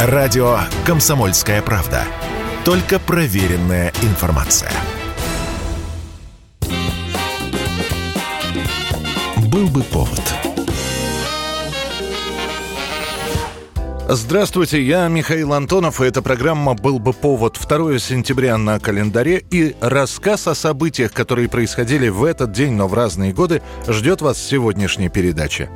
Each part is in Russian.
Радио «Комсомольская правда». Только проверенная информация. Был бы повод. Здравствуйте, я Михаил Антонов, и эта программа «Был бы повод» 2 сентября на календаре, и рассказ о событиях, которые происходили в этот день, но в разные годы, ждет вас в сегодняшней передаче.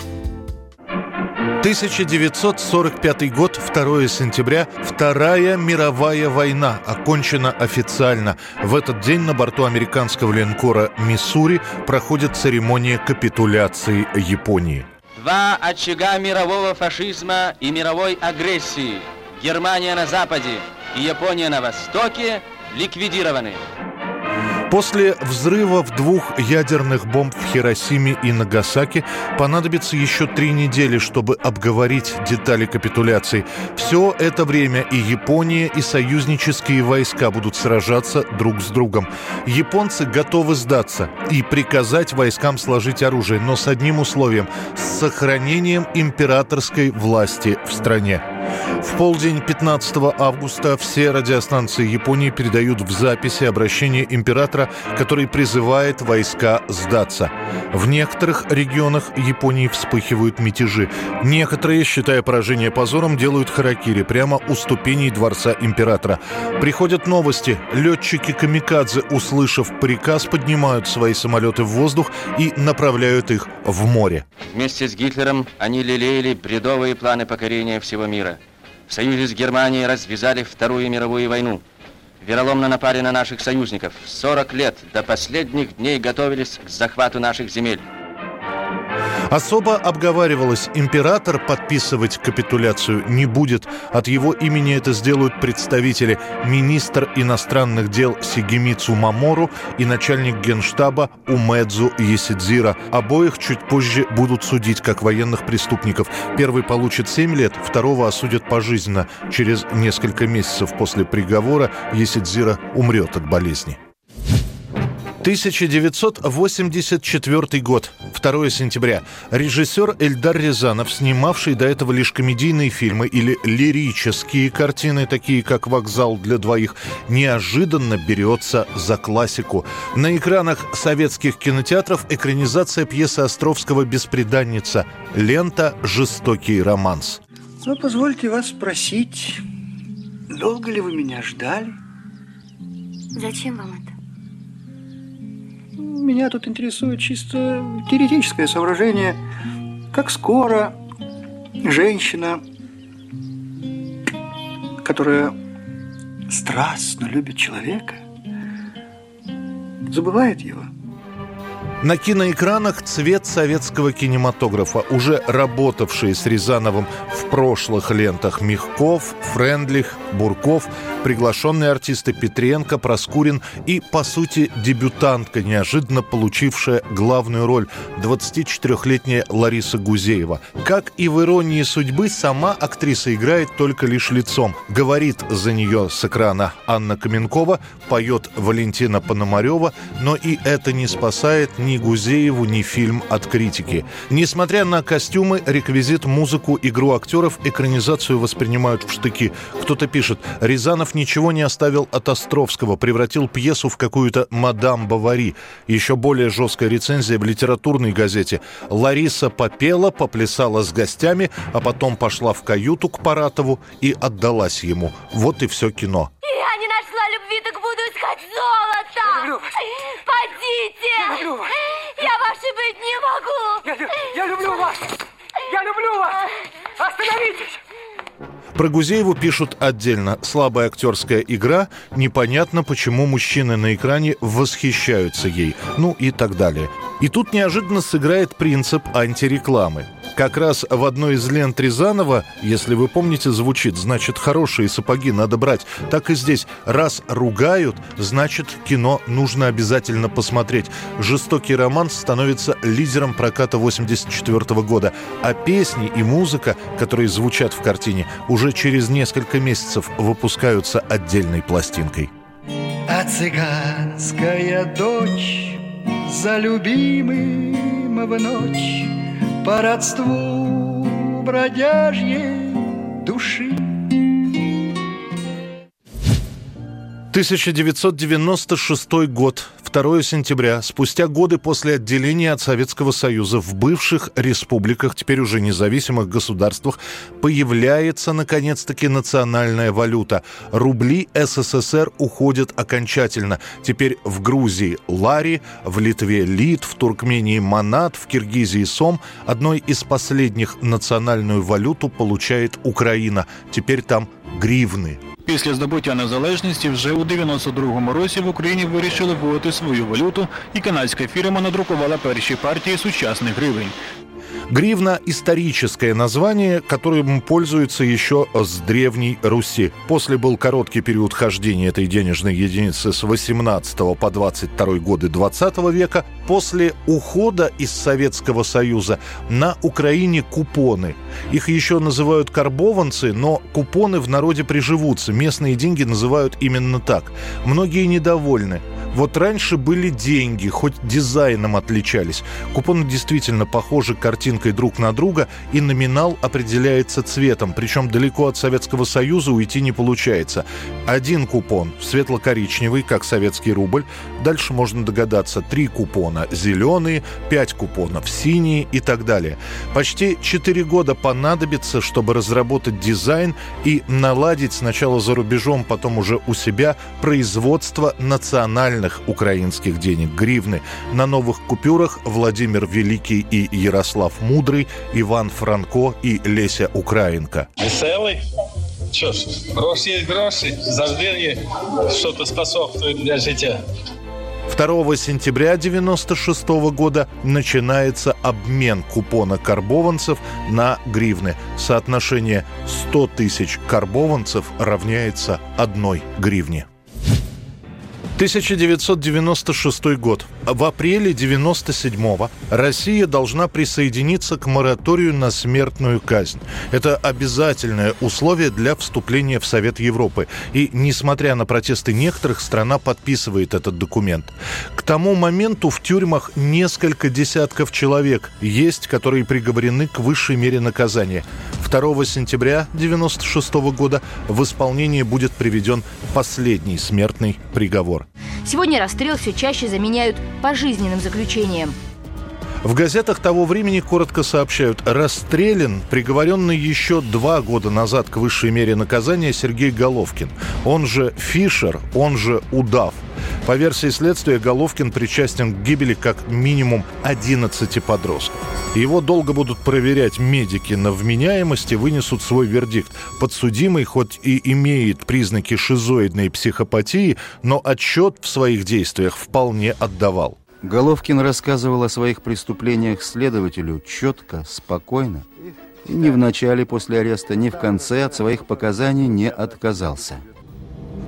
1945 год, 2 сентября, Вторая мировая война окончена официально. В этот день на борту американского линкора «Миссури» проходит церемония капитуляции Японии. Два очага мирового фашизма и мировой агрессии. Германия на западе и Япония на востоке ликвидированы. После взрывов двух ядерных бомб в Хиросиме и Нагасаки понадобится еще три недели, чтобы обговорить детали капитуляции. Все это время и Япония, и союзнические войска будут сражаться друг с другом. Японцы готовы сдаться и приказать войскам сложить оружие, но с одним условием – с сохранением императорской власти в стране. В полдень 15 августа все радиостанции Японии передают в записи обращение императора, который призывает войска сдаться. В некоторых регионах Японии вспыхивают мятежи. Некоторые, считая поражение позором, делают харакири прямо у ступеней дворца императора. Приходят новости. Летчики Камикадзе, услышав приказ, поднимают свои самолеты в воздух и направляют их в море. Вместе с Гитлером они лелеяли бредовые планы покорения всего мира. В союзе с Германией развязали Вторую мировую войну. Вероломно напали на наших союзников. 40 лет до последних дней готовились к захвату наших земель. Особо обговаривалось, император подписывать капитуляцию не будет. От его имени это сделают представители министр иностранных дел Сигемицу Мамору и начальник генштаба Умедзу Есидзира. Обоих чуть позже будут судить как военных преступников. Первый получит 7 лет, второго осудят пожизненно. Через несколько месяцев после приговора Есидзира умрет от болезни. 1984 год, 2 сентября. Режиссер Эльдар Рязанов, снимавший до этого лишь комедийные фильмы или лирические картины, такие как «Вокзал для двоих», неожиданно берется за классику. На экранах советских кинотеатров экранизация пьесы Островского «Беспреданница» лента «Жестокий романс». Ну, позвольте вас спросить, долго ли вы меня ждали? Зачем вам это? Меня тут интересует чисто теоретическое соображение. Как скоро женщина, которая страстно любит человека, забывает его – на киноэкранах цвет советского кинематографа, уже работавшие с Рязановым в прошлых лентах Мягков, Френдлих, Бурков, приглашенные артисты Петренко, Проскурин и, по сути, дебютантка, неожиданно получившая главную роль 24-летняя Лариса Гузеева. Как и в «Иронии судьбы», сама актриса играет только лишь лицом. Говорит за нее с экрана Анна Каменкова, поет Валентина Пономарева, но и это не спасает ни ни Гузееву, ни фильм от критики. Несмотря на костюмы, реквизит, музыку, игру актеров, экранизацию воспринимают в штыки. Кто-то пишет, Рязанов ничего не оставил от Островского, превратил пьесу в какую-то «Мадам Бавари». Еще более жесткая рецензия в литературной газете. Лариса попела, поплясала с гостями, а потом пошла в каюту к Паратову и отдалась ему. Вот и все кино. Я не нашла любви, так буду искать золото! Я люблю вас! Я люблю вас! Я вашей быть не могу! Я, я люблю вас! Я люблю вас! Остановитесь! Про Гузееву пишут отдельно. Слабая актерская игра, непонятно, почему мужчины на экране восхищаются ей, ну и так далее. И тут неожиданно сыграет принцип антирекламы. Как раз в одной из лент Рязанова, если вы помните, звучит, значит, хорошие сапоги надо брать. Так и здесь. Раз ругают, значит, кино нужно обязательно посмотреть. «Жестокий роман» становится лидером проката 84 года. А песни и музыка, которые звучат в картине, уже через несколько месяцев выпускаются отдельной пластинкой. А цыганская дочь за любимым в ночь по родству бродяжьей души 1996 год, 2 сентября, спустя годы после отделения от Советского Союза в бывших республиках, теперь уже независимых государствах, появляется наконец-таки национальная валюта. Рубли СССР уходят окончательно. Теперь в Грузии лари, в Литве лит, в Туркмении манат, в Киргизии сом. Одной из последних национальную валюту получает Украина. Теперь там гривны. Після здобуття незалежності вже у 92-му році в Україні вирішили вводити свою валюту, і канадська фірма надрукувала перші партії сучасних гривень. Гривна – историческое название, которым пользуются еще с Древней Руси. После был короткий период хождения этой денежной единицы с 18 по 22 годы 20 века. После ухода из Советского Союза на Украине купоны. Их еще называют карбованцы, но купоны в народе приживутся. Местные деньги называют именно так. Многие недовольны. Вот раньше были деньги, хоть дизайном отличались. Купоны действительно похожи картинкой друг на друга, и номинал определяется цветом. Причем далеко от Советского Союза уйти не получается. Один купон светло-коричневый, как советский рубль. Дальше можно догадаться. Три купона зеленые, пять купонов синие и так далее. Почти четыре года понадобится, чтобы разработать дизайн и наладить сначала за рубежом, потом уже у себя производство национального реальных украинских денег гривны. На новых купюрах Владимир Великий и Ярослав Мудрый, Иван Франко и Леся Украинка. Веселый? Що ж, гроші є гроші, завжди є що-то способствує для життя. 2 сентября 1996 года начинается обмен купона карбованцев на гривны. Соотношение 100 тысяч карбованцев равняется одной гривне. 1996 год. В апреле 97-го Россия должна присоединиться к мораторию на смертную казнь. Это обязательное условие для вступления в Совет Европы. И, несмотря на протесты некоторых, страна подписывает этот документ. К тому моменту в тюрьмах несколько десятков человек есть, которые приговорены к высшей мере наказания. 2 сентября 1996 года в исполнение будет приведен последний смертный приговор. Сегодня расстрел все чаще заменяют пожизненным заключением. В газетах того времени коротко сообщают, расстрелян приговоренный еще два года назад к высшей мере наказания Сергей Головкин. Он же Фишер, он же Удав. По версии следствия, Головкин причастен к гибели как минимум 11 подростков. Его долго будут проверять медики на вменяемость и вынесут свой вердикт. Подсудимый хоть и имеет признаки шизоидной психопатии, но отчет в своих действиях вполне отдавал. Головкин рассказывал о своих преступлениях следователю четко, спокойно. И ни в начале после ареста, ни в конце от своих показаний не отказался.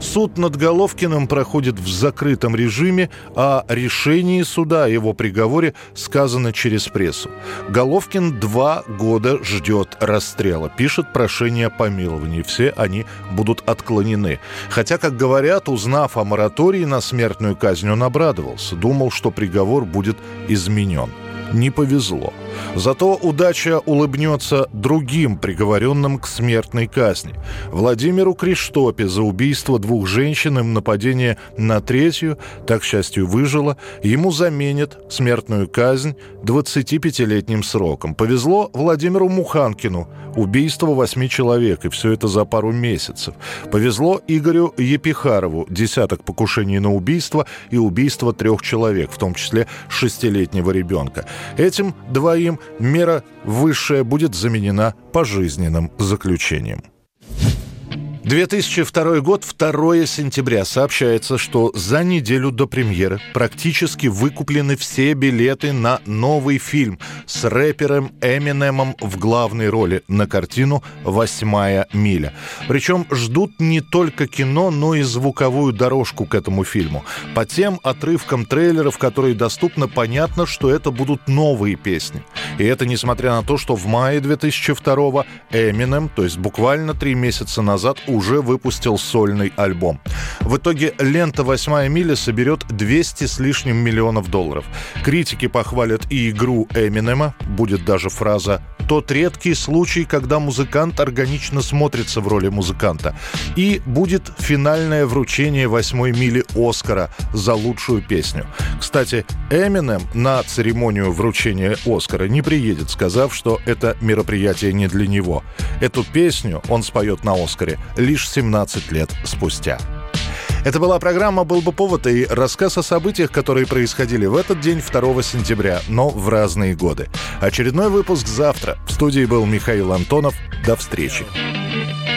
Суд над Головкиным проходит в закрытом режиме, а решение суда о его приговоре сказано через прессу. Головкин два года ждет расстрела, пишет прошение о помиловании. Все они будут отклонены. Хотя, как говорят, узнав о моратории на смертную казнь, он обрадовался. Думал, что приговор будет изменен не повезло. Зато удача улыбнется другим приговоренным к смертной казни. Владимиру Криштопе за убийство двух женщин и нападение на третью, так, к счастью, выжила, ему заменят смертную казнь 25-летним сроком. Повезло Владимиру Муханкину, убийство восьми человек, и все это за пару месяцев. Повезло Игорю Епихарову, десяток покушений на убийство и убийство трех человек, в том числе шестилетнего ребенка. Этим двоим мера высшая будет заменена пожизненным заключением. 2002 год, 2 сентября. Сообщается, что за неделю до премьеры практически выкуплены все билеты на новый фильм с рэпером Эминемом в главной роли на картину «Восьмая миля». Причем ждут не только кино, но и звуковую дорожку к этому фильму. По тем отрывкам трейлеров, которые доступны, понятно, что это будут новые песни. И это несмотря на то, что в мае 2002 Эминем, то есть буквально три месяца назад, уже выпустил сольный альбом. В итоге лента «Восьмая миля» соберет 200 с лишним миллионов долларов. Критики похвалят и игру Эминема, будет даже фраза тот редкий случай, когда музыкант органично смотрится в роли музыканта. И будет финальное вручение восьмой мили Оскара за лучшую песню. Кстати, Эминем на церемонию вручения Оскара не приедет, сказав, что это мероприятие не для него. Эту песню он споет на Оскаре лишь 17 лет спустя. Это была программа «Был бы повод» и рассказ о событиях, которые происходили в этот день, 2 сентября, но в разные годы. Очередной выпуск завтра. В студии был Михаил Антонов. До встречи.